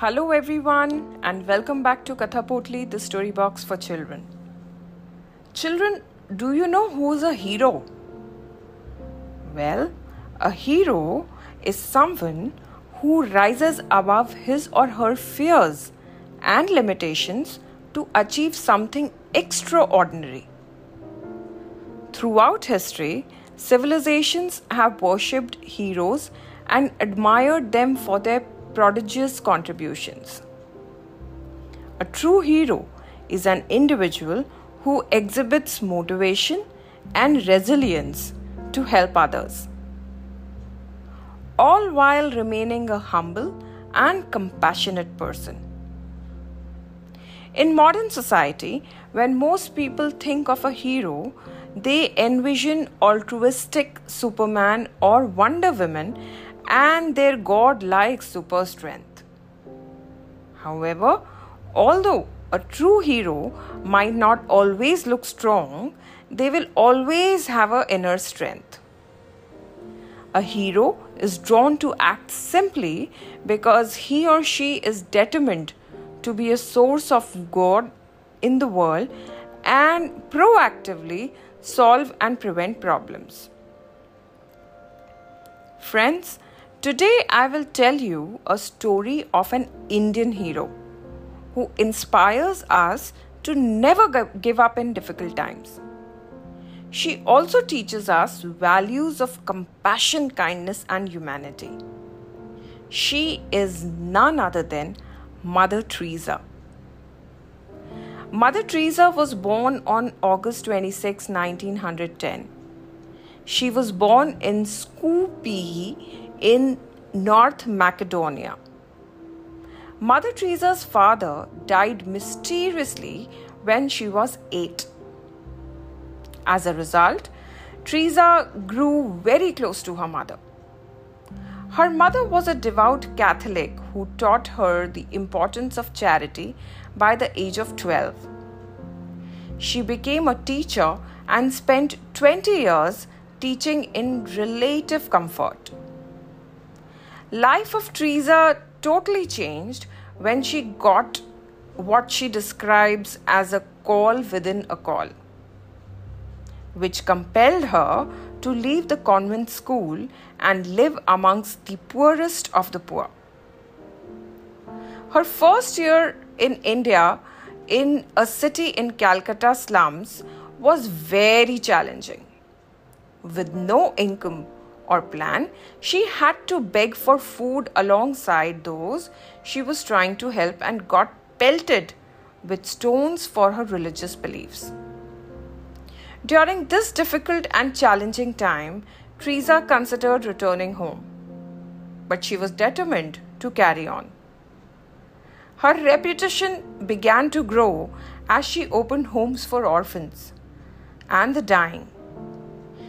Hello, everyone, and welcome back to Kathapotli, the story box for children. Children, do you know who's a hero? Well, a hero is someone who rises above his or her fears and limitations to achieve something extraordinary. Throughout history, civilizations have worshipped heroes and admired them for their prodigious contributions. A true hero is an individual who exhibits motivation and resilience to help others, all while remaining a humble and compassionate person. In modern society, when most people think of a hero, they envision altruistic Superman or Wonder Woman and their god-like super strength. However, although a true hero might not always look strong, they will always have an inner strength. A hero is drawn to act simply because he or she is determined to be a source of God in the world and proactively solve and prevent problems. Friends, Today, I will tell you a story of an Indian hero who inspires us to never give up in difficult times. She also teaches us values of compassion, kindness, and humanity. She is none other than Mother Teresa. Mother Teresa was born on August 26, 1910. She was born in Skopje in North Macedonia. Mother Teresa's father died mysteriously when she was eight. As a result, Teresa grew very close to her mother. Her mother was a devout Catholic who taught her the importance of charity by the age of 12. She became a teacher and spent 20 years teaching in relative comfort. Life of Teresa totally changed when she got what she describes as a call within a call, which compelled her to leave the convent school and live amongst the poorest of the poor. Her first year in India, in a city in Calcutta slums, was very challenging. With no income or plan, she had to beg for food alongside those she was trying to help and got pelted with stones for her religious beliefs. During this difficult and challenging time, Teresa considered returning home, but she was determined to carry on. Her reputation began to grow as she opened homes for orphans and the dying.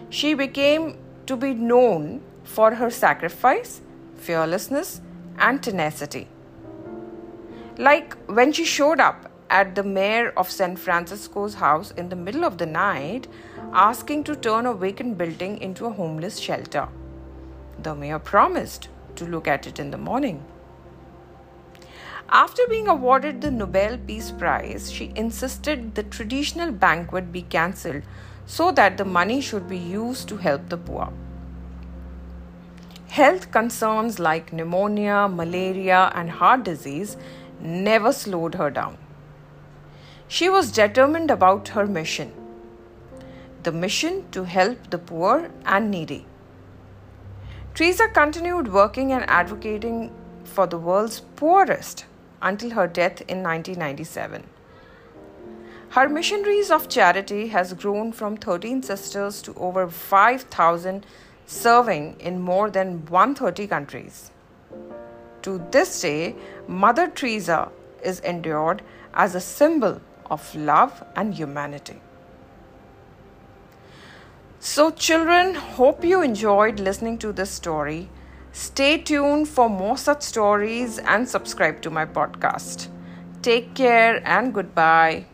She became to be known for her sacrifice, fearlessness, and tenacity. Like when she showed up at the mayor of San Francisco's house in the middle of the night, asking to turn a vacant building into a homeless shelter. The mayor promised to look at it in the morning. After being awarded the Nobel Peace Prize, she insisted the traditional banquet be cancelled so that the money should be used to help the poor. Health concerns like pneumonia, malaria, and heart disease never slowed her down. She was determined about her mission the mission to help the poor and needy. Teresa continued working and advocating for the world's poorest until her death in 1997. Her missionaries of charity has grown from 13 sisters to over 5,000 serving in more than 130 countries. To this day, Mother Teresa is endured as a symbol of love and humanity. So, children, hope you enjoyed listening to this story. Stay tuned for more such stories and subscribe to my podcast. Take care and goodbye.